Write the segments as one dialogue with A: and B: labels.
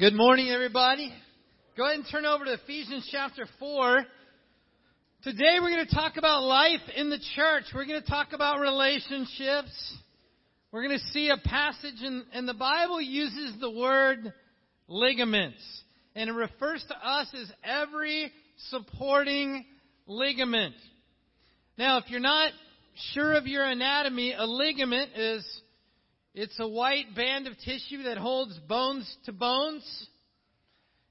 A: Good morning, everybody. Go ahead and turn over to Ephesians chapter 4. Today we're going to talk about life in the church. We're going to talk about relationships. We're going to see a passage, in, and the Bible uses the word ligaments. And it refers to us as every supporting ligament. Now, if you're not sure of your anatomy, a ligament is it's a white band of tissue that holds bones to bones.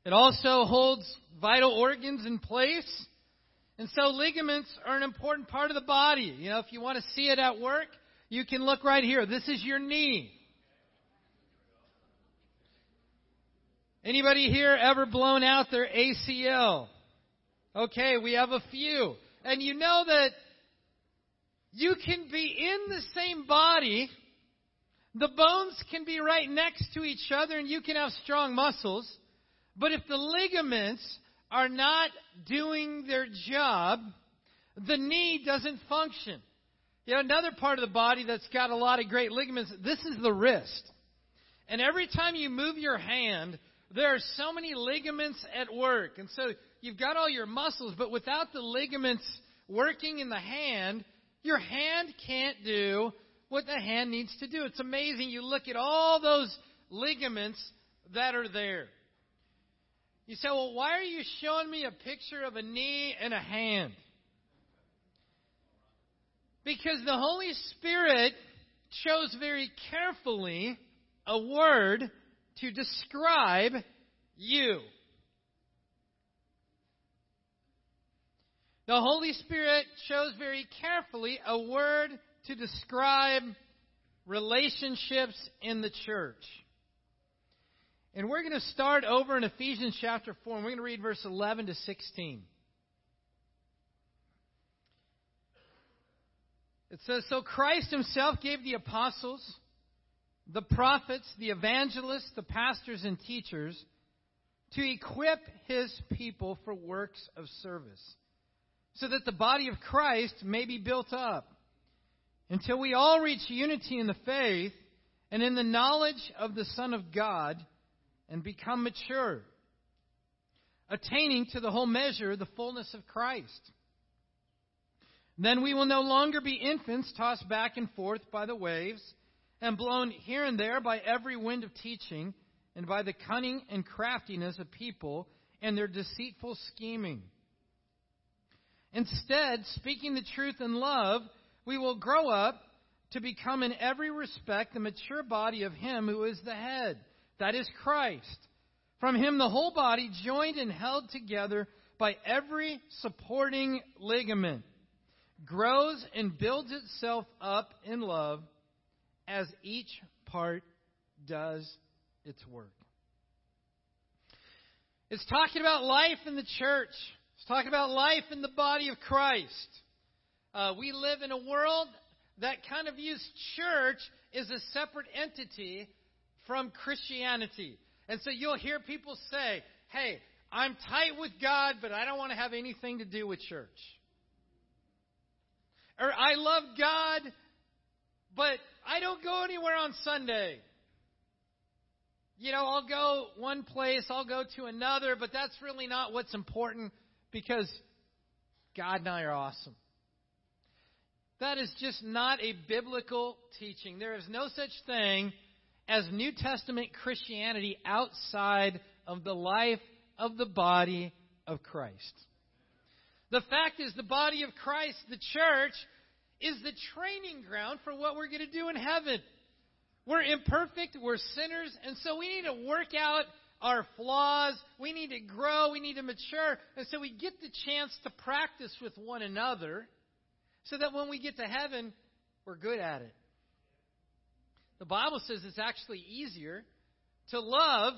A: It also holds vital organs in place. And so ligaments are an important part of the body. You know, if you want to see it at work, you can look right here. This is your knee. Anybody here ever blown out their ACL? Okay, we have a few. And you know that you can be in the same body the bones can be right next to each other and you can have strong muscles. But if the ligaments are not doing their job, the knee doesn't function. You know, another part of the body that's got a lot of great ligaments, this is the wrist. And every time you move your hand, there are so many ligaments at work. And so you've got all your muscles, but without the ligaments working in the hand, your hand can't do what the hand needs to do. It's amazing. You look at all those ligaments that are there. You say, well, why are you showing me a picture of a knee and a hand? Because the Holy Spirit chose very carefully a word to describe you. The Holy Spirit chose very carefully a word to describe relationships in the church. And we're going to start over in Ephesians chapter 4, and we're going to read verse 11 to 16. It says, So Christ himself gave the apostles, the prophets, the evangelists, the pastors, and teachers to equip his people for works of service, so that the body of Christ may be built up until we all reach unity in the faith and in the knowledge of the Son of God and become mature, attaining to the whole measure the fullness of Christ. Then we will no longer be infants tossed back and forth by the waves and blown here and there by every wind of teaching and by the cunning and craftiness of people and their deceitful scheming. Instead, speaking the truth in love, we will grow up to become in every respect the mature body of Him who is the head, that is Christ. From Him, the whole body, joined and held together by every supporting ligament, grows and builds itself up in love as each part does its work. It's talking about life in the church. It's talking about life in the body of Christ. Uh, we live in a world that kind of views church as a separate entity from Christianity. And so you'll hear people say, hey, I'm tight with God, but I don't want to have anything to do with church. Or I love God, but I don't go anywhere on Sunday. You know, I'll go one place, I'll go to another, but that's really not what's important because God and I are awesome. That is just not a biblical teaching. There is no such thing as New Testament Christianity outside of the life of the body of Christ. The fact is, the body of Christ, the church, is the training ground for what we're going to do in heaven. We're imperfect, we're sinners, and so we need to work out our flaws. We need to grow, we need to mature, and so we get the chance to practice with one another so that when we get to heaven, we're good at it. The Bible says it's actually easier to love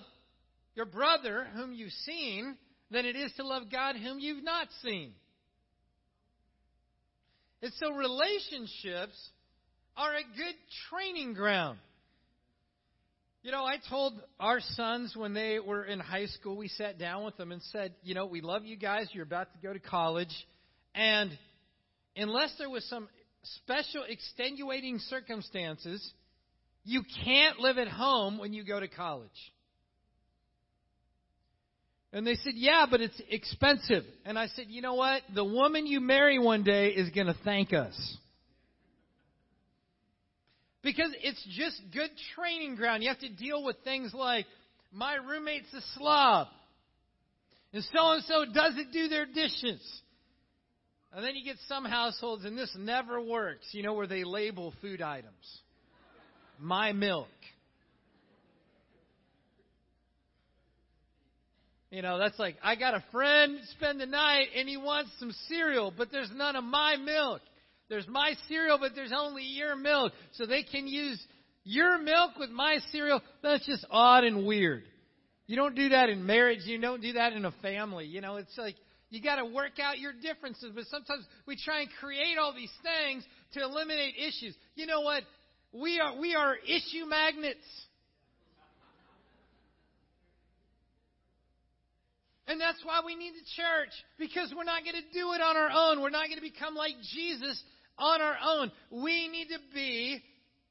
A: your brother whom you've seen than it is to love God whom you've not seen. And so relationships are a good training ground. You know, I told our sons when they were in high school, we sat down with them and said, you know, we love you guys. You're about to go to college. And unless there was some special extenuating circumstances, you can't live at home when you go to college. And they said, Yeah, but it's expensive. And I said, You know what? The woman you marry one day is going to thank us. Because it's just good training ground. You have to deal with things like, My roommate's a slob. And so and so doesn't do their dishes. And then you get some households, and this never works, you know, where they label food items. My milk. You know, that's like, I got a friend spend the night and he wants some cereal, but there's none of my milk. There's my cereal, but there's only your milk. So they can use your milk with my cereal. That's just odd and weird. You don't do that in marriage. You don't do that in a family. You know, it's like you got to work out your differences, but sometimes we try and create all these things to eliminate issues. You know what? We are we are issue magnets. And that's why we need the church because we're not going to do it on our own. We're not going to become like Jesus on our own. We need to be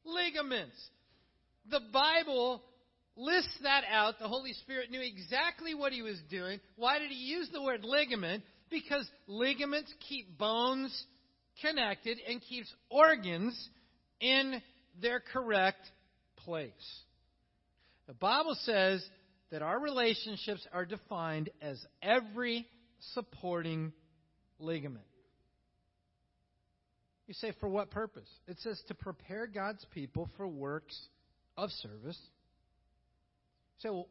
A: ligaments. The Bible lists that out. The Holy Spirit knew exactly what he was doing. Why did he use the word ligament? Because ligaments keep bones connected and keeps organs in their correct place. The Bible says that our relationships are defined as every supporting ligament. You say, for what purpose? It says to prepare God's people for works of service. So,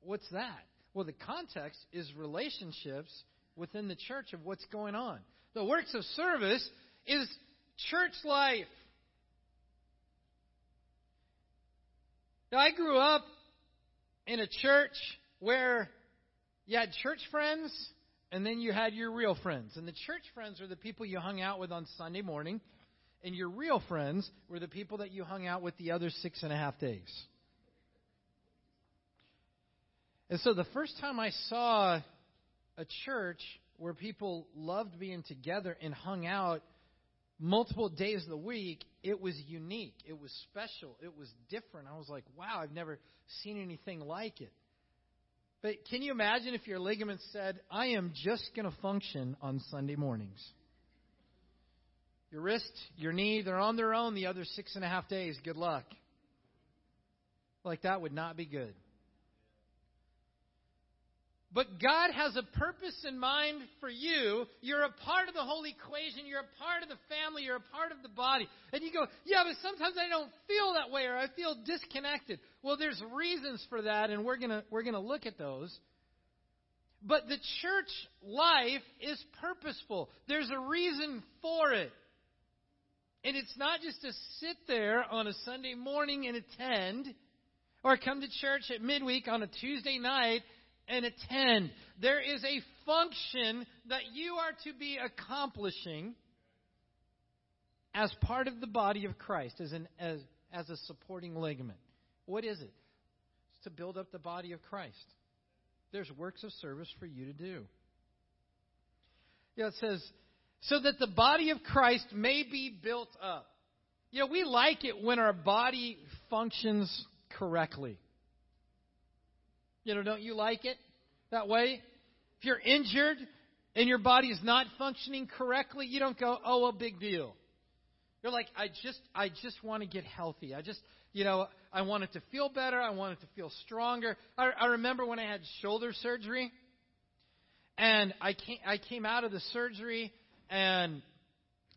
A: what's that? Well, the context is relationships within the church of what's going on. The works of service is church life. Now, I grew up in a church where you had church friends and then you had your real friends. And the church friends are the people you hung out with on Sunday morning, and your real friends were the people that you hung out with the other six and a half days. And so the first time I saw a church where people loved being together and hung out multiple days of the week, it was unique. It was special. It was different. I was like, wow, I've never seen anything like it. But can you imagine if your ligaments said, I am just going to function on Sunday mornings? Your wrist, your knee, they're on their own the other six and a half days. Good luck. Like that would not be good. But God has a purpose in mind for you. You're a part of the whole equation. You're a part of the family. You're a part of the body. And you go, yeah, but sometimes I don't feel that way or I feel disconnected. Well, there's reasons for that, and we're gonna we're gonna look at those. But the church life is purposeful. There's a reason for it. And it's not just to sit there on a Sunday morning and attend, or come to church at midweek on a Tuesday night and attend. There is a function that you are to be accomplishing as part of the body of Christ, as, an, as, as a supporting ligament. What is it? It's to build up the body of Christ. There's works of service for you to do. Yeah, it says, so that the body of Christ may be built up. You know, we like it when our body functions correctly. You know, don't you like it that way? If you're injured and your body is not functioning correctly, you don't go, "Oh, a big deal." You're like, "I just I just want to get healthy. I just, you know, I want it to feel better. I want it to feel stronger." I, I remember when I had shoulder surgery, and I came I came out of the surgery and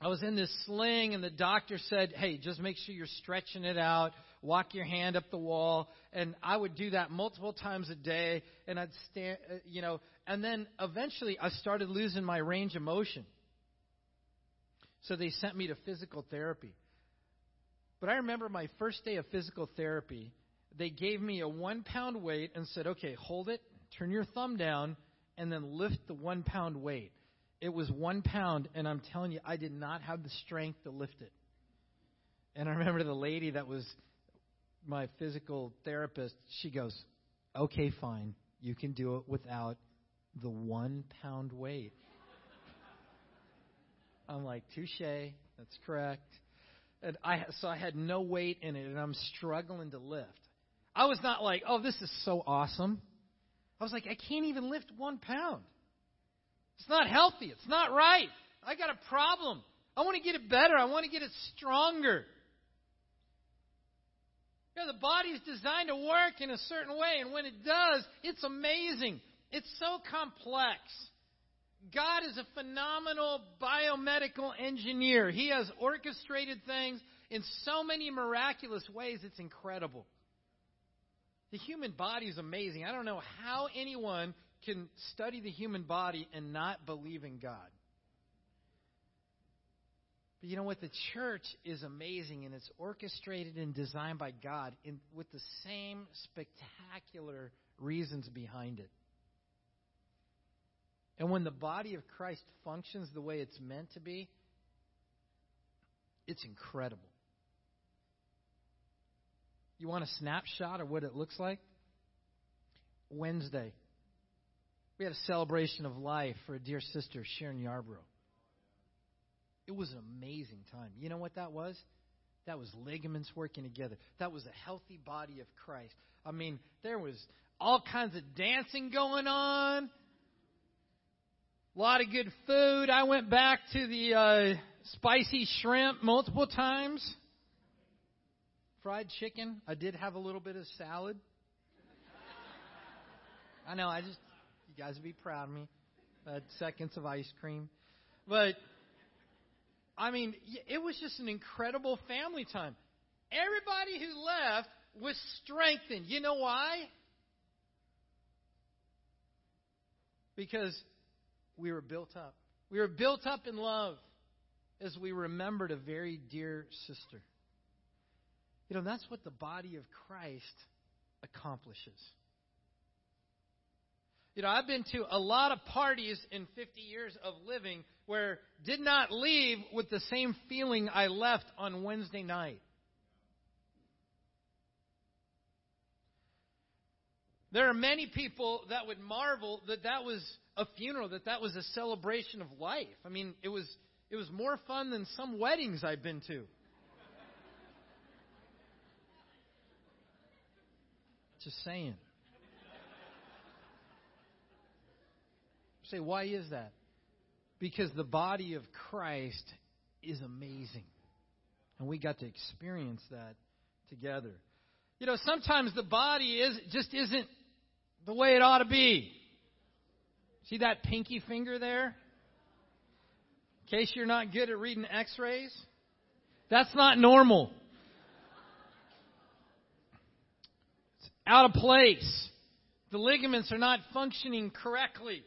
A: I was in this sling, and the doctor said, "Hey, just make sure you're stretching it out." Walk your hand up the wall. And I would do that multiple times a day. And I'd stand, uh, you know, and then eventually I started losing my range of motion. So they sent me to physical therapy. But I remember my first day of physical therapy, they gave me a one pound weight and said, okay, hold it, turn your thumb down, and then lift the one pound weight. It was one pound, and I'm telling you, I did not have the strength to lift it. And I remember the lady that was my physical therapist, she goes, okay, fine. You can do it without the one pound weight. I'm like, touche, that's correct. And I, so I had no weight in it, and I'm struggling to lift. I was not like, oh, this is so awesome. I was like, I can't even lift one pound. It's not healthy. It's not right. I got a problem. I want to get it better. I want to get it stronger. You know, the body's designed to work in a certain way, and when it does, it's amazing. It's so complex. God is a phenomenal biomedical engineer. He has orchestrated things in so many miraculous ways, it's incredible. The human body is amazing. I don't know how anyone can study the human body and not believe in God. But you know what? The church is amazing and it's orchestrated and designed by God in, with the same spectacular reasons behind it. And when the body of Christ functions the way it's meant to be, it's incredible. You want a snapshot of what it looks like? Wednesday, we had a celebration of life for a dear sister, Sharon Yarbrough. It was an amazing time. You know what that was? That was ligaments working together. That was a healthy body of Christ. I mean, there was all kinds of dancing going on. A lot of good food. I went back to the uh, spicy shrimp multiple times. Fried chicken. I did have a little bit of salad. I know. I just you guys would be proud of me. Uh, seconds of ice cream, but I mean, it was just an incredible family time. Everybody who left was strengthened. You know why? Because we were built up. We were built up in love as we remembered a very dear sister. You know, that's what the body of Christ accomplishes. You know, I've been to a lot of parties in 50 years of living where did not leave with the same feeling I left on Wednesday night. There are many people that would marvel that that was a funeral, that that was a celebration of life. I mean, it was it was more fun than some weddings I've been to. Just saying. Say, why is that? Because the body of Christ is amazing. And we got to experience that together. You know, sometimes the body is just isn't the way it ought to be. See that pinky finger there? In case you're not good at reading x-rays, that's not normal. It's out of place. The ligaments are not functioning correctly.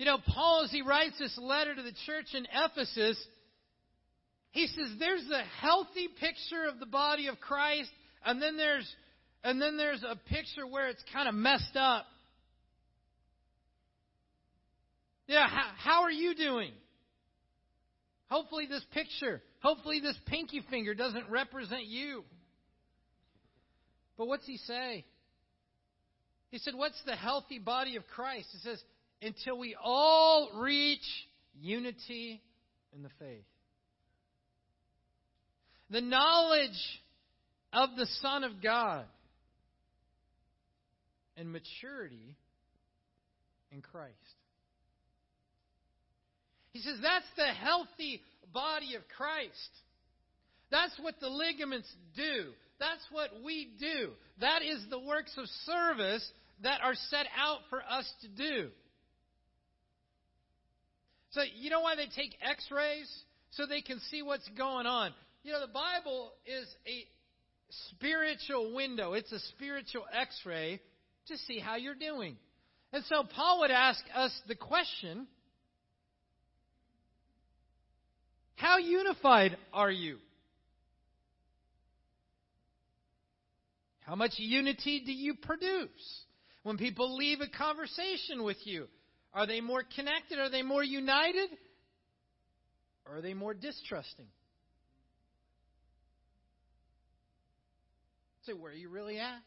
A: You know, Paul, as he writes this letter to the church in Ephesus, he says there's a healthy picture of the body of Christ, and then there's and then there's a picture where it's kind of messed up. Yeah, how, how are you doing? Hopefully, this picture, hopefully, this pinky finger doesn't represent you. But what's he say? He said, What's the healthy body of Christ? He says, until we all reach unity in the faith. The knowledge of the Son of God and maturity in Christ. He says that's the healthy body of Christ. That's what the ligaments do. That's what we do. That is the works of service that are set out for us to do. So, you know why they take x rays? So they can see what's going on. You know, the Bible is a spiritual window, it's a spiritual x ray to see how you're doing. And so Paul would ask us the question How unified are you? How much unity do you produce? When people leave a conversation with you, are they more connected? Are they more united? Or are they more distrusting? Say, so where are you really at?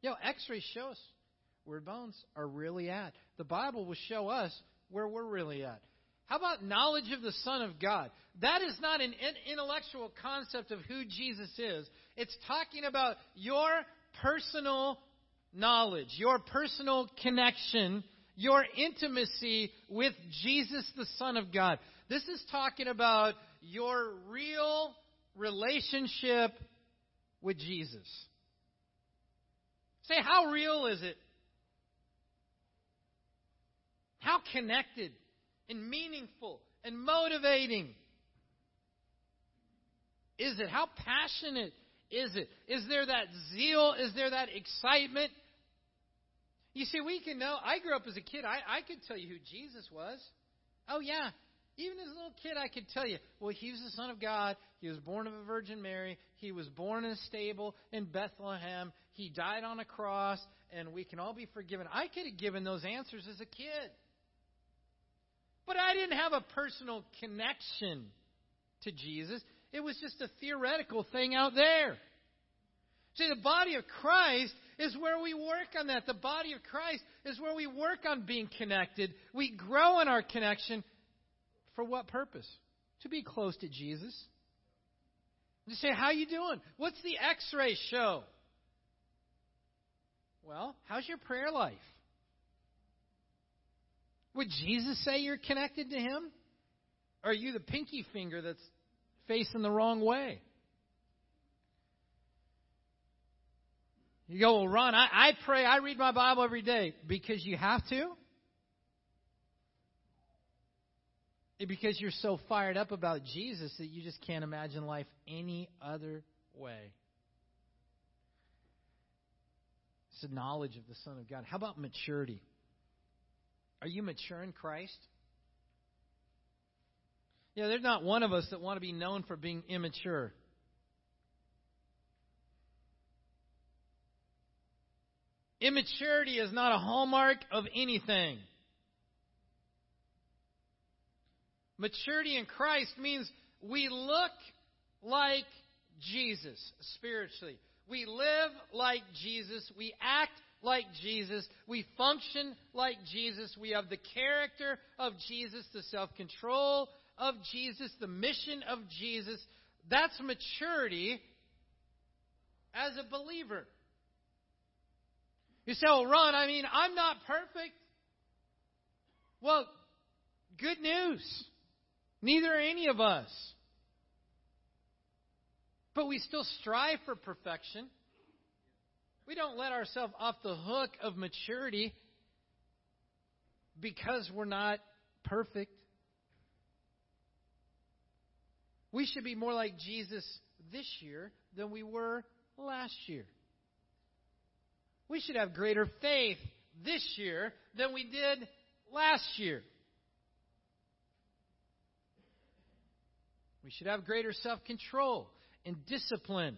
A: Yo, x-rays show us where bones are really at. The Bible will show us where we're really at. How about knowledge of the Son of God? That is not an intellectual concept of who Jesus is. It's talking about your personal knowledge, your personal connection, your intimacy with Jesus, the Son of God. This is talking about your real relationship with Jesus. Say, how real is it? How connected and meaningful and motivating is it? How passionate is it? Is there that zeal? Is there that excitement? You see, we can know. I grew up as a kid. I, I could tell you who Jesus was. Oh, yeah. Even as a little kid, I could tell you, well, he was the Son of God. He was born of a Virgin Mary. He was born in a stable in Bethlehem. He died on a cross, and we can all be forgiven. I could have given those answers as a kid. But I didn't have a personal connection to Jesus. It was just a theoretical thing out there. See, the body of Christ is where we work on that. The body of Christ is where we work on being connected. We grow in our connection. For what purpose? To be close to Jesus. To say, how you doing? What's the x-ray show? Well, how's your prayer life? Would Jesus say you're connected to him? Or are you the pinky finger that's facing the wrong way. You go, well, Ron, I, I pray, I read my Bible every day because you have to? Because you're so fired up about Jesus that you just can't imagine life any other way. It's the knowledge of the Son of God. How about maturity? Are you mature in Christ? Yeah, there's not one of us that want to be known for being immature. Immaturity is not a hallmark of anything. Maturity in Christ means we look like Jesus spiritually. We live like Jesus. We act like Jesus. We function like Jesus. We have the character of Jesus, the self control of Jesus, the mission of Jesus. That's maturity as a believer. You say, well, Ron, I mean, I'm not perfect. Well, good news. Neither are any of us. But we still strive for perfection. We don't let ourselves off the hook of maturity because we're not perfect. We should be more like Jesus this year than we were last year. We should have greater faith this year than we did last year. We should have greater self control and discipline.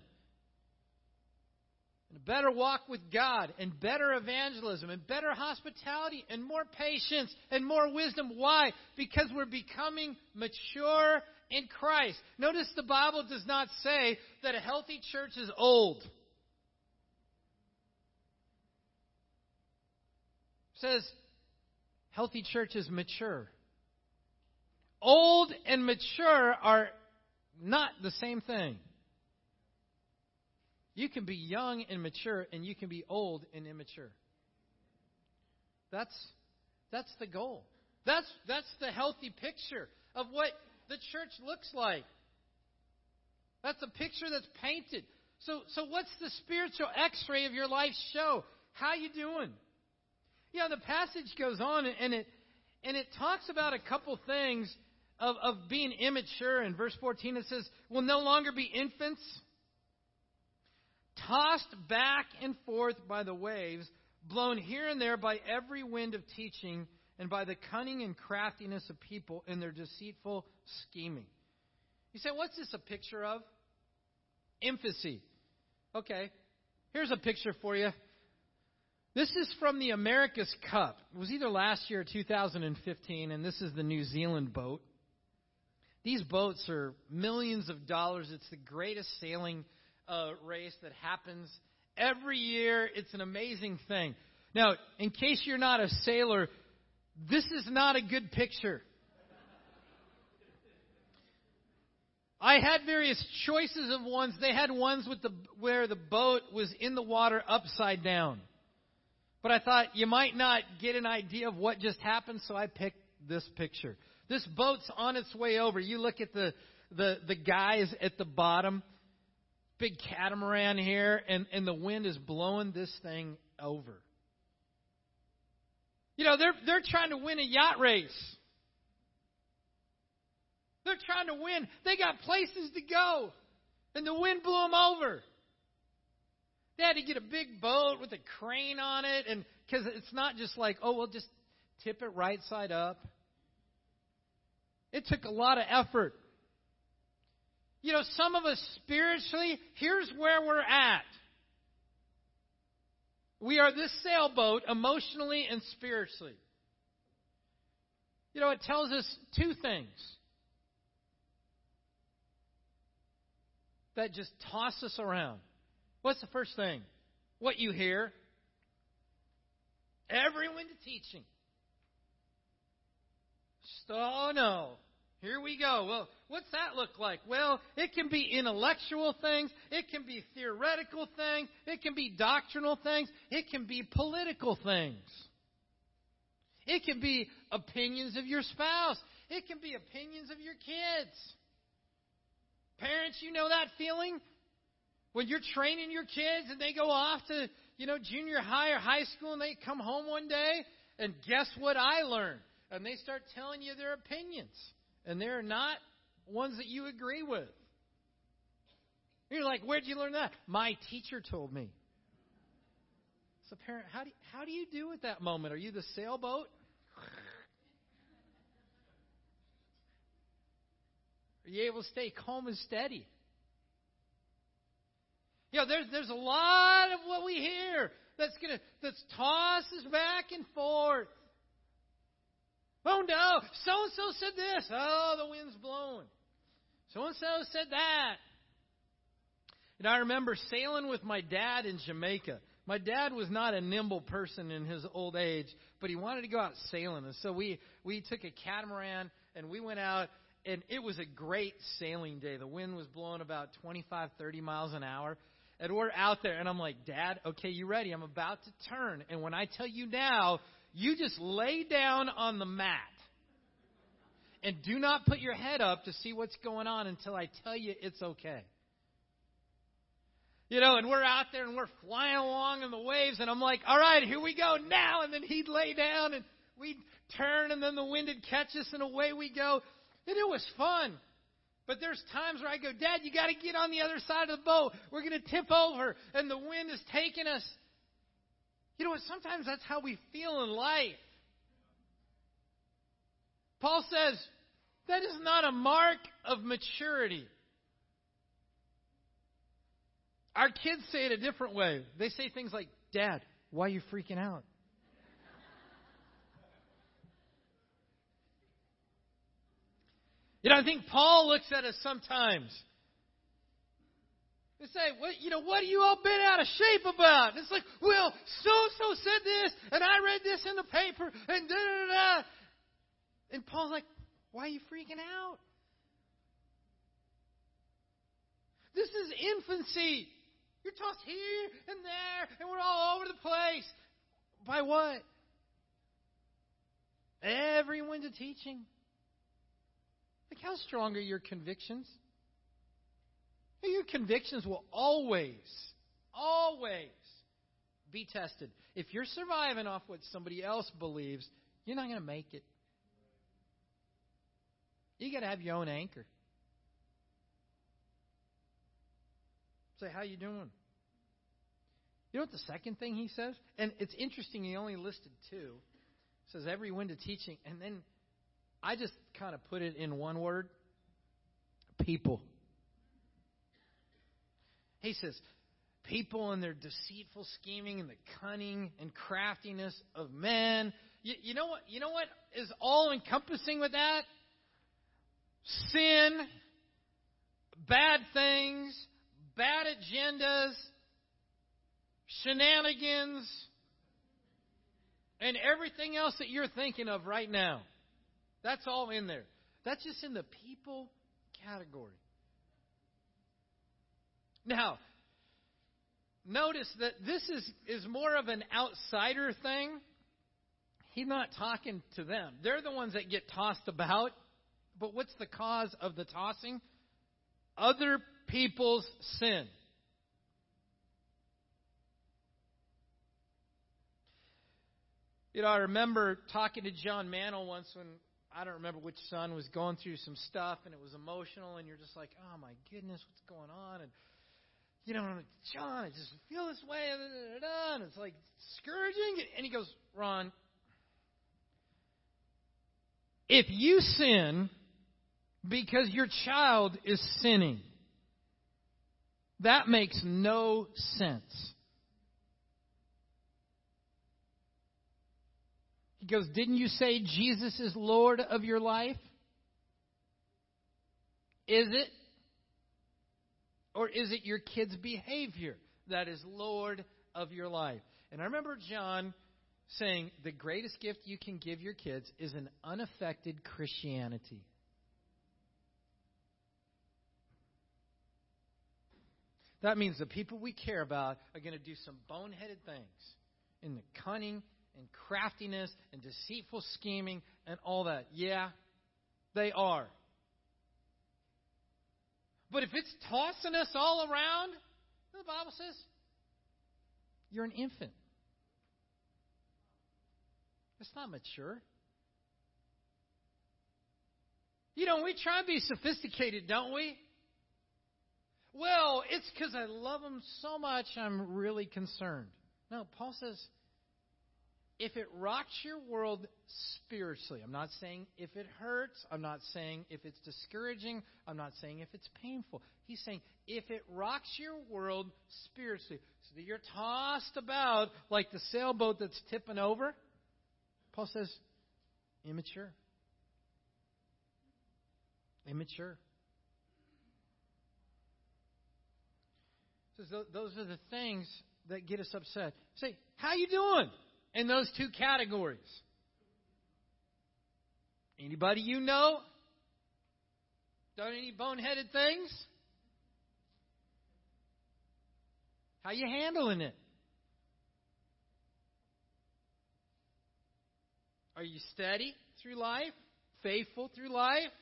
A: And a better walk with God, and better evangelism, and better hospitality, and more patience, and more wisdom. Why? Because we're becoming mature in Christ. Notice the Bible does not say that a healthy church is old. Says healthy church is mature. Old and mature are not the same thing. You can be young and mature, and you can be old and immature. That's, that's the goal. That's, that's the healthy picture of what the church looks like. That's a picture that's painted. So, so what's the spiritual X-ray of your life show? How you doing? Yeah, the passage goes on and it and it talks about a couple things of, of being immature. In verse 14, it says, "Will no longer be infants, tossed back and forth by the waves, blown here and there by every wind of teaching." and by the cunning and craftiness of people in their deceitful scheming. You say, what's this a picture of? Infancy. Okay, here's a picture for you. This is from the America's Cup. It was either last year or 2015, and this is the New Zealand boat. These boats are millions of dollars. It's the greatest sailing uh, race that happens every year. It's an amazing thing. Now, in case you're not a sailor, this is not a good picture. I had various choices of ones. They had ones with the where the boat was in the water upside down. But I thought you might not get an idea of what just happened, so I picked this picture. This boat's on its way over. You look at the the, the guys at the bottom, big catamaran here, and, and the wind is blowing this thing over. You know, they're they're trying to win a yacht race. They're trying to win. They got places to go. And the wind blew them over. Had to get a big boat with a crane on it, and because it's not just like, oh, we'll just tip it right side up. It took a lot of effort. You know, some of us spiritually, here's where we're at. We are this sailboat emotionally and spiritually. You know, it tells us two things that just toss us around. What's the first thing? What you hear. Everyone to teaching. Oh no. Here we go. Well, what's that look like? Well, it can be intellectual things. It can be theoretical things. It can be doctrinal things. It can be political things. It can be opinions of your spouse. It can be opinions of your kids. Parents, you know that feeling? When you're training your kids and they go off to, you know, junior high or high school and they come home one day and guess what I learned? And they start telling you their opinions. And they're not ones that you agree with. You're like, where'd you learn that? My teacher told me. So, parent, how do you, how do you do with that moment? Are you the sailboat? Are you able to stay calm and steady? You know, there's there's a lot of what we hear that's gonna that's tosses back and forth. Oh no, so and so said this. Oh, the wind's blowing. So and so said that. And I remember sailing with my dad in Jamaica. My dad was not a nimble person in his old age, but he wanted to go out sailing. And so we, we took a catamaran and we went out, and it was a great sailing day. The wind was blowing about 25, 30 miles an hour. And we're out there, and I'm like, Dad, okay, you ready? I'm about to turn. And when I tell you now, you just lay down on the mat and do not put your head up to see what's going on until I tell you it's okay. You know, and we're out there and we're flying along in the waves, and I'm like, all right, here we go now. And then he'd lay down and we'd turn, and then the wind would catch us, and away we go. And it was fun. But there's times where I go, Dad, you got to get on the other side of the boat. We're going to tip over, and the wind is taking us. You know what? Sometimes that's how we feel in life. Paul says that is not a mark of maturity. Our kids say it a different way. They say things like, Dad, why are you freaking out? You know, I think Paul looks at us sometimes they say, well, you know, what are you all bent out of shape about? It's like, well, so so said this, and I read this in the paper, and da da da. And Paul's like, why are you freaking out? This is infancy. You're tossed here and there, and we're all over the place. By what? Everyone's a teaching. Like, how strong are your convictions? Your convictions will always, always be tested. If you're surviving off what somebody else believes, you're not going to make it. You got to have your own anchor. Say, how you doing? You know what the second thing he says? And it's interesting he only listed two. He says every wind of teaching, and then I just kind of put it in one word. People. He says, people and their deceitful scheming and the cunning and craftiness of men. You, you know what? You know what is all encompassing with that? Sin, bad things, bad agendas, shenanigans, and everything else that you're thinking of right now. That's all in there. That's just in the people category. Now, notice that this is, is more of an outsider thing. He's not talking to them. They're the ones that get tossed about. But what's the cause of the tossing? Other people's sin. You know, I remember talking to John Mantle once when I don't remember which son was going through some stuff and it was emotional, and you're just like, oh my goodness, what's going on? And you know, like, John, I just feel this way, and it's like discouraging. And he goes, Ron, if you sin because your child is sinning, that makes no sense. He goes, Didn't you say Jesus is Lord of your life? Is it? Or is it your kid's behavior that is Lord of your life? And I remember John saying, The greatest gift you can give your kids is an unaffected Christianity. That means the people we care about are going to do some boneheaded things in the cunning and craftiness and deceitful scheming and all that. Yeah, they are. But if it's tossing us all around, the Bible says, you're an infant. It's not mature. You know, we try and be sophisticated, don't we? Well, it's because I love them so much, I'm really concerned. No, Paul says, if it rocks your world spiritually, I'm not saying if it hurts, I'm not saying if it's discouraging, I'm not saying if it's painful. He's saying if it rocks your world spiritually, so that you're tossed about like the sailboat that's tipping over, Paul says, immature. Immature. Says those are the things that get us upset. Say, how you doing? In those two categories? Anybody you know done any boneheaded things? How you handling it? Are you steady through life? Faithful through life?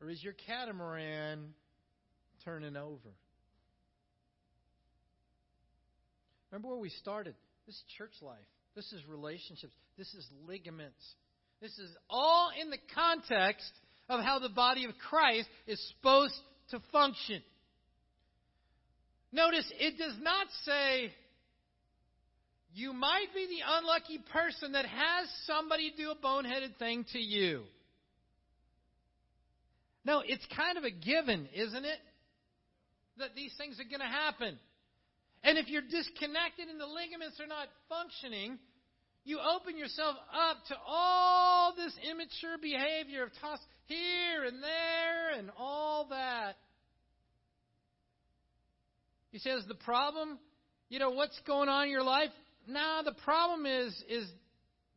A: Or is your catamaran turning over? Remember where we started. This is church life. This is relationships. This is ligaments. This is all in the context of how the body of Christ is supposed to function. Notice it does not say you might be the unlucky person that has somebody do a boneheaded thing to you. No, it's kind of a given, isn't it? That these things are going to happen. And if you're disconnected and the ligaments are not functioning, you open yourself up to all this immature behavior of toss here and there and all that. He says the problem, you know, what's going on in your life? Now the problem is is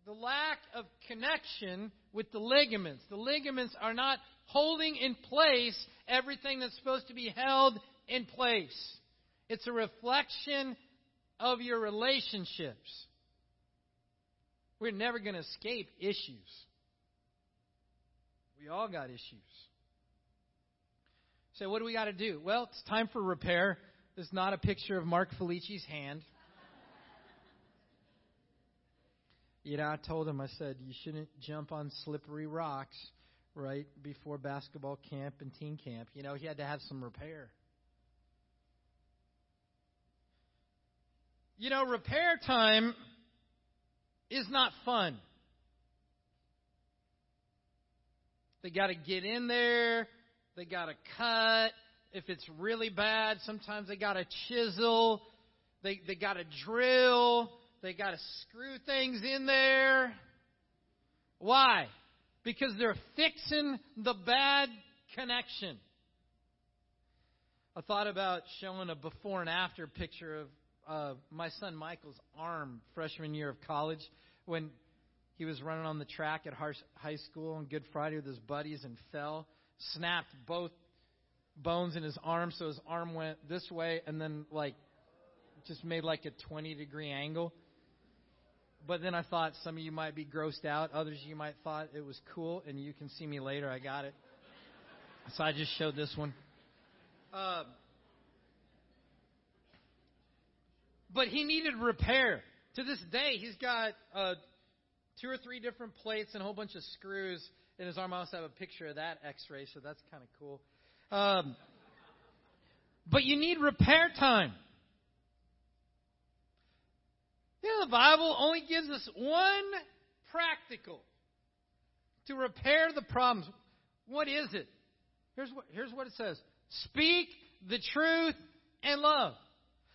A: the lack of connection with the ligaments. The ligaments are not holding in place everything that's supposed to be held in place. It's a reflection of your relationships. We're never going to escape issues. We all got issues. So, what do we got to do? Well, it's time for repair. This is not a picture of Mark Felici's hand. you know, I told him, I said, you shouldn't jump on slippery rocks right before basketball camp and teen camp. You know, he had to have some repair. You know, repair time is not fun. They got to get in there, they got to cut. If it's really bad, sometimes they got to chisel, they, they got to drill, they got to screw things in there. Why? Because they're fixing the bad connection. I thought about showing a before and after picture of uh, my son Michael's arm freshman year of college when he was running on the track at high school on Good Friday with his buddies and fell, snapped both bones in his arm, so his arm went this way and then like just made like a 20 degree angle. But then I thought some of you might be grossed out, others you might thought it was cool, and you can see me later. I got it. So I just showed this one. Uh, but he needed repair. To this day, he's got uh, two or three different plates and a whole bunch of screws in his arm. I also have a picture of that X-ray, so that's kind of cool. Um, but you need repair time. You know, the Bible only gives us one practical to repair the problems. What is it? Here's what, here's what it says Speak the truth and love.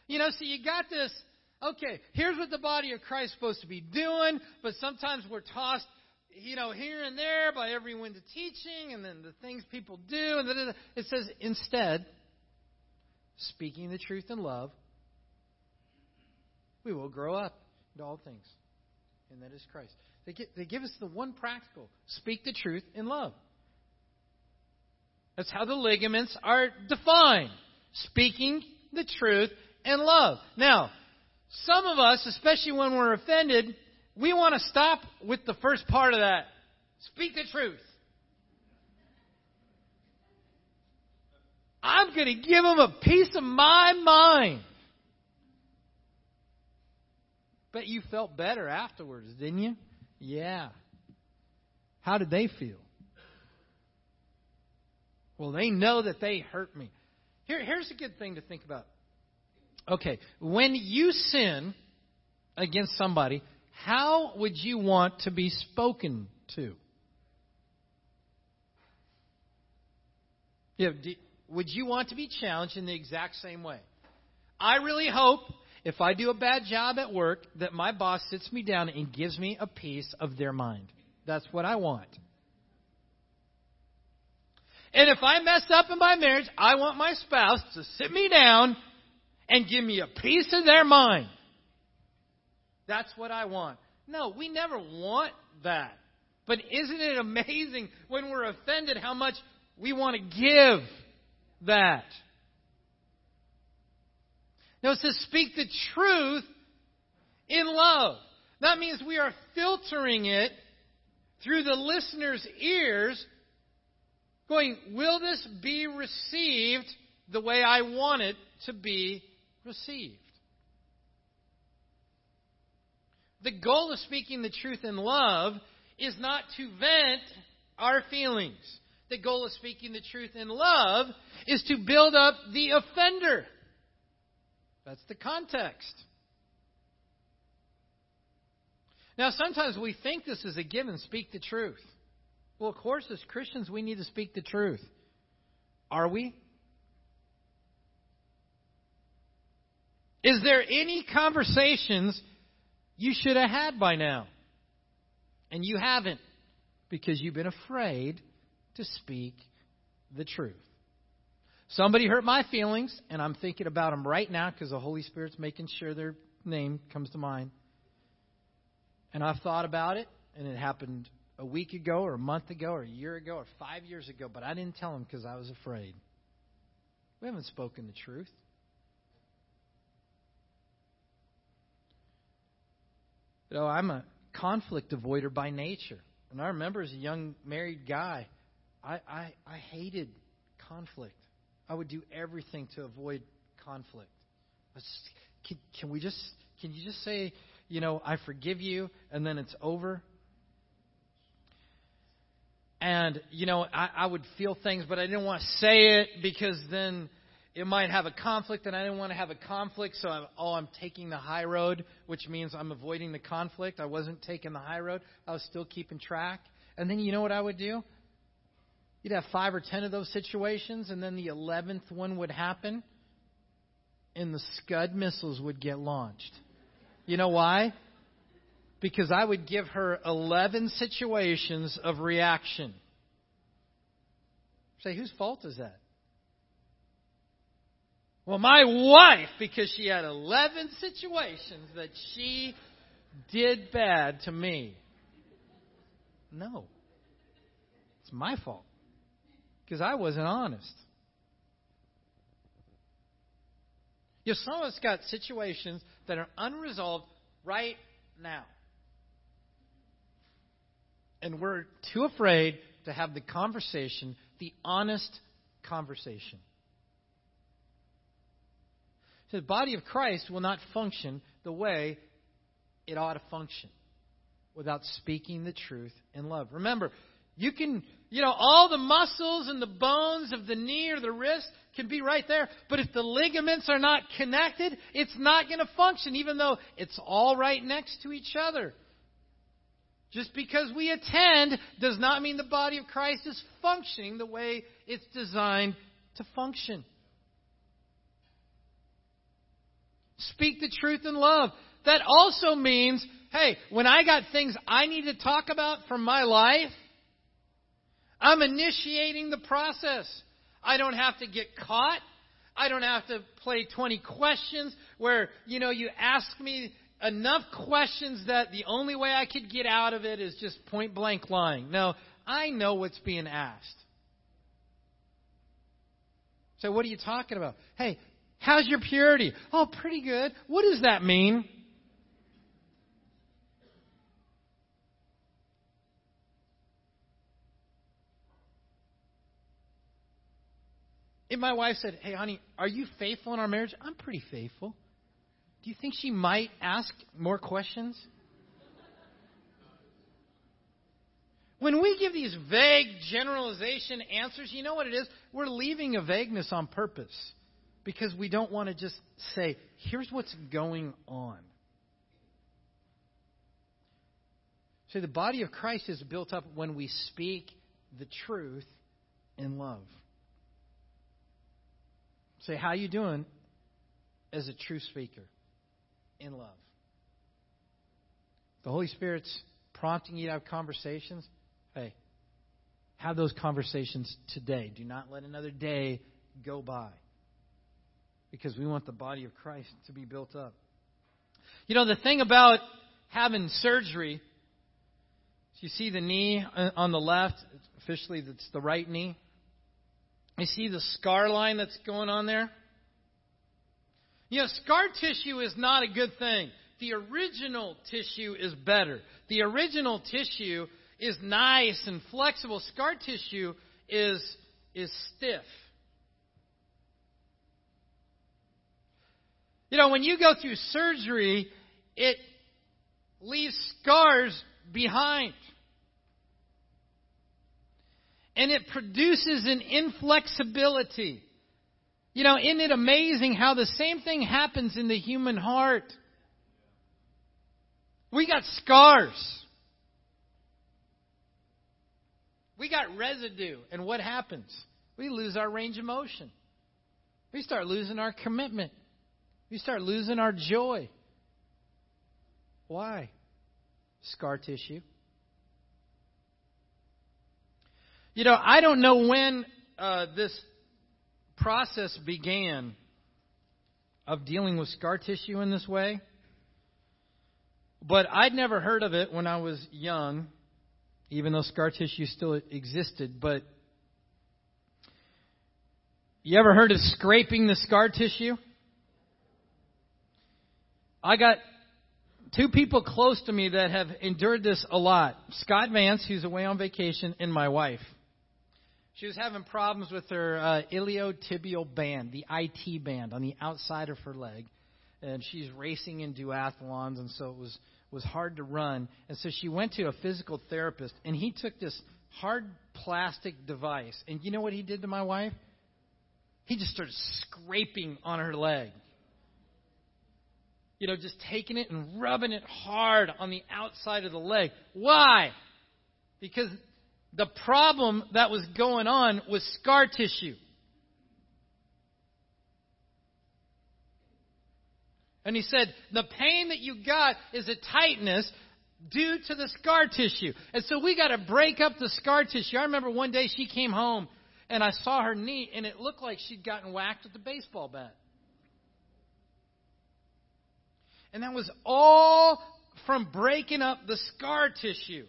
A: You know, so you got this. Okay, here's what the body of Christ is supposed to be doing, but sometimes we're tossed, you know, here and there by every wind of teaching, and then the things people do, and then it says instead, speaking the truth in love, we will grow up into all things, and that is Christ. They, get, they give us the one practical: speak the truth in love. That's how the ligaments are defined. Speaking the truth in love. Now, some of us, especially when we're offended, we want to stop with the first part of that. Speak the truth. I'm going to give them a piece of my mind. Bet you felt better afterwards, didn't you? Yeah. How did they feel? Well, they know that they hurt me. Here, here's a good thing to think about. Okay, when you sin against somebody, how would you want to be spoken to? Yeah, would you want to be challenged in the exact same way? I really hope if I do a bad job at work that my boss sits me down and gives me a piece of their mind. That's what I want. And if I mess up in my marriage, I want my spouse to sit me down and give me a piece of their mind. That's what I want. No, we never want that. But isn't it amazing when we're offended how much we want to give that? Now it says, speak the truth in love. That means we are filtering it through the listener's ears going, will this be received the way I want it to be received? The goal of speaking the truth in love is not to vent our feelings. The goal of speaking the truth in love is to build up the offender. That's the context. Now, sometimes we think this is a given speak the truth. Well, of course, as Christians, we need to speak the truth. Are we? Is there any conversations you should have had by now? And you haven't because you've been afraid to speak the truth. Somebody hurt my feelings, and I'm thinking about them right now because the Holy Spirit's making sure their name comes to mind. And I've thought about it, and it happened a week ago or a month ago or a year ago or five years ago, but I didn't tell them because I was afraid. We haven't spoken the truth. You know, I'm a conflict avoider by nature. And I remember as a young married guy, I, I, I hated conflict. I would do everything to avoid conflict. Can, can we just, can you just say, you know, I forgive you, and then it's over? And, you know, I, I would feel things, but I didn't want to say it because then it might have a conflict, and I didn't want to have a conflict, so I'm, oh, I'm taking the high road, which means I'm avoiding the conflict. I wasn't taking the high road. I was still keeping track. And then you know what I would do? You'd have five or ten of those situations, and then the eleventh one would happen, and the Scud missiles would get launched. You know why? because I would give her 11 situations of reaction. Say, whose fault is that? Well, my wife, because she had 11 situations that she did bad to me. No. It's my fault. Because I wasn't honest. You know, some of us got situations that are unresolved right now. And we're too afraid to have the conversation, the honest conversation. So the body of Christ will not function the way it ought to function without speaking the truth in love. Remember, you can, you know, all the muscles and the bones of the knee or the wrist can be right there, but if the ligaments are not connected, it's not going to function, even though it's all right next to each other. Just because we attend does not mean the body of Christ is functioning the way it's designed to function. Speak the truth in love. That also means, hey, when I got things I need to talk about from my life, I'm initiating the process. I don't have to get caught. I don't have to play 20 questions where, you know, you ask me enough questions that the only way I could get out of it is just point blank lying. No, I know what's being asked. So, what are you talking about? Hey, how's your purity? Oh, pretty good. What does that mean? If my wife said, Hey, honey, are you faithful in our marriage? I'm pretty faithful. Do you think she might ask more questions? When we give these vague generalization answers, you know what it is? We're leaving a vagueness on purpose because we don't want to just say, here's what's going on. So the body of Christ is built up when we speak the truth in love. Say, how you doing as a true speaker? in love. The Holy Spirit's prompting you to have conversations. Hey, have those conversations today. Do not let another day go by. Because we want the body of Christ to be built up. You know, the thing about having surgery, you see the knee on the left, officially that's the right knee. You see the scar line that's going on there? You know, scar tissue is not a good thing. The original tissue is better. The original tissue is nice and flexible. Scar tissue is, is stiff. You know, when you go through surgery, it leaves scars behind. And it produces an inflexibility. You know, isn't it amazing how the same thing happens in the human heart? We got scars. We got residue. And what happens? We lose our range of motion. We start losing our commitment. We start losing our joy. Why? Scar tissue. You know, I don't know when uh, this process began of dealing with scar tissue in this way. But I'd never heard of it when I was young, even though scar tissue still existed. But you ever heard of scraping the scar tissue? I got two people close to me that have endured this a lot Scott Vance, who's away on vacation, and my wife. She was having problems with her uh, iliotibial band, the IT band, on the outside of her leg. And she's racing in duathlons, and so it was, was hard to run. And so she went to a physical therapist, and he took this hard plastic device. And you know what he did to my wife? He just started scraping on her leg. You know, just taking it and rubbing it hard on the outside of the leg. Why? Because the problem that was going on was scar tissue. And he said, the pain that you got is a tightness due to the scar tissue. And so we got to break up the scar tissue. I remember one day she came home and I saw her knee and it looked like she'd gotten whacked with a baseball bat. And that was all from breaking up the scar tissue.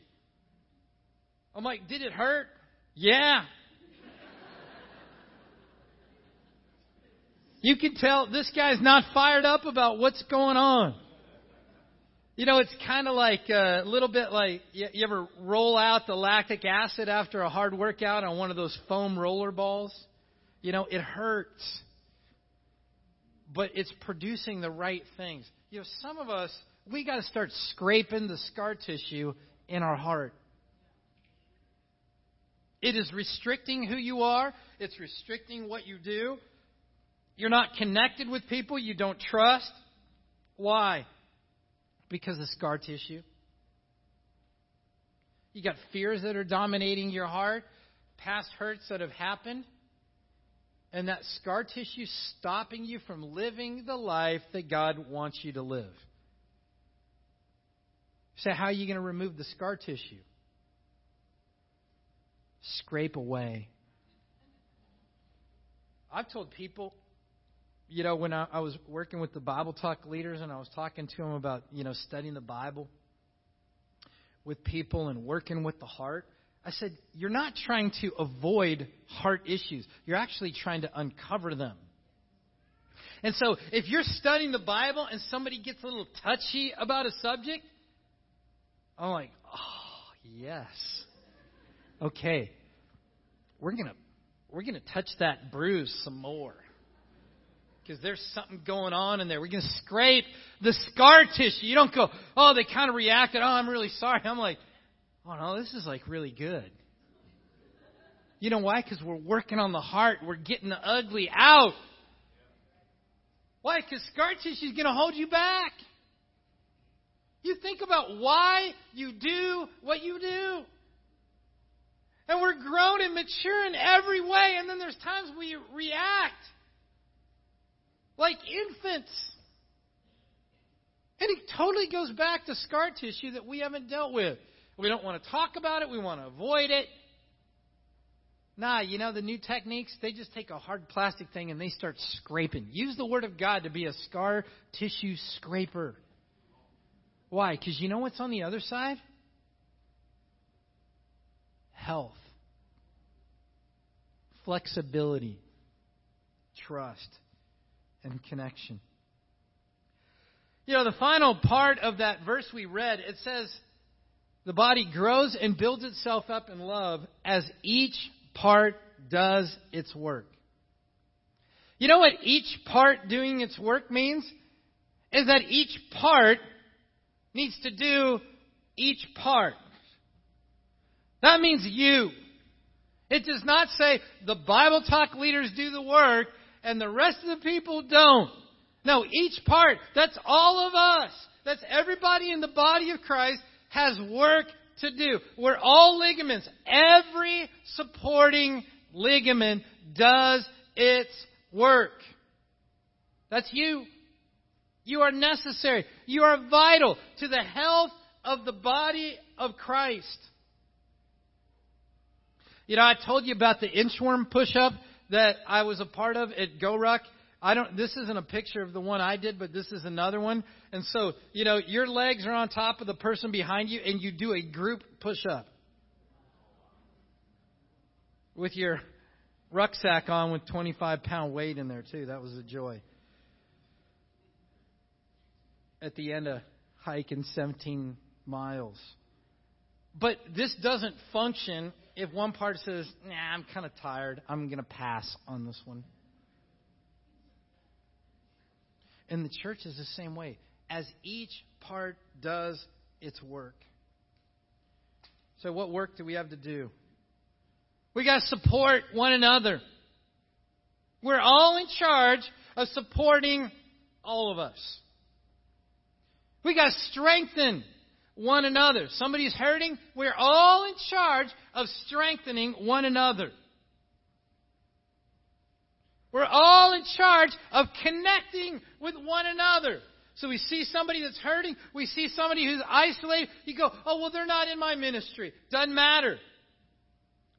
A: I'm like, did it hurt? Yeah. You can tell this guy's not fired up about what's going on. You know, it's kind of like uh, a little bit like you, you ever roll out the lactic acid after a hard workout on one of those foam roller balls? You know, it hurts. But it's producing the right things. You know, some of us, we got to start scraping the scar tissue in our heart. It is restricting who you are, it's restricting what you do. You're not connected with people you don't trust. Why? Because of scar tissue. You got fears that are dominating your heart, past hurts that have happened, and that scar tissue stopping you from living the life that God wants you to live. So, how are you going to remove the scar tissue? Scrape away. I've told people, you know, when I, I was working with the Bible Talk leaders and I was talking to them about, you know, studying the Bible with people and working with the heart, I said, You're not trying to avoid heart issues, you're actually trying to uncover them. And so, if you're studying the Bible and somebody gets a little touchy about a subject, I'm like, Oh, yes. Okay. We're going to we're going to touch that bruise some more. Because there's something going on in there. We're going to scrape the scar tissue. You don't go, oh, they kind of reacted. Oh, I'm really sorry. I'm like, oh, no, this is like really good. You know why? Because we're working on the heart. We're getting the ugly out. Why? Because scar tissue is going to hold you back. You think about why you do what you do. And we're grown and mature in every way, and then there's times we react like infants. And it totally goes back to scar tissue that we haven't dealt with. We don't want to talk about it, we want to avoid it. Nah, you know, the new techniques, they just take a hard plastic thing and they start scraping. Use the Word of God to be a scar tissue scraper. Why? Because you know what's on the other side? Health, flexibility, trust and connection. You know, the final part of that verse we read, it says, the body grows and builds itself up in love as each part does its work. You know what each part doing its work means? Is that each part needs to do each part. That means you. It does not say the Bible talk leaders do the work and the rest of the people don't. No, each part, that's all of us. That's everybody in the body of Christ has work to do. We're all ligaments. Every supporting ligament does its work. That's you. You are necessary. You are vital to the health of the body of Christ. You know, I told you about the inchworm push up that I was a part of at GoRuck. I don't. This isn't a picture of the one I did, but this is another one. And so, you know, your legs are on top of the person behind you, and you do a group push up with your rucksack on with 25 pound weight in there too. That was a joy. At the end of hiking 17 miles. But this doesn't function if one part says, nah, I'm kind of tired, I'm going to pass on this one. And the church is the same way. As each part does its work. So, what work do we have to do? We got to support one another. We're all in charge of supporting all of us. We got to strengthen one another. Somebody's hurting, we're all in charge of strengthening one another. We're all in charge of connecting with one another. So we see somebody that's hurting, we see somebody who's isolated, you go, oh, well, they're not in my ministry. Doesn't matter.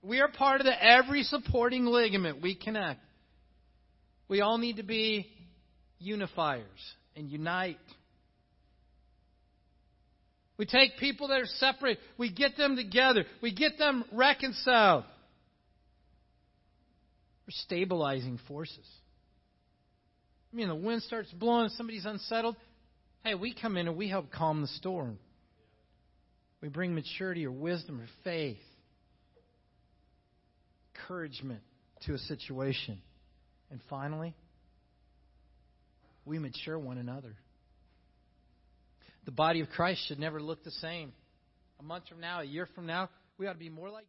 A: We are part of the every supporting ligament. We connect. We all need to be unifiers and unite. We take people that are separate, we get them together, we get them reconciled. We're stabilizing forces. I mean, the wind starts blowing, somebody's unsettled. Hey, we come in and we help calm the storm. We bring maturity or wisdom or faith, encouragement to a situation. And finally, we mature one another. The body of Christ should never look the same. A month from now, a year from now, we ought to be more like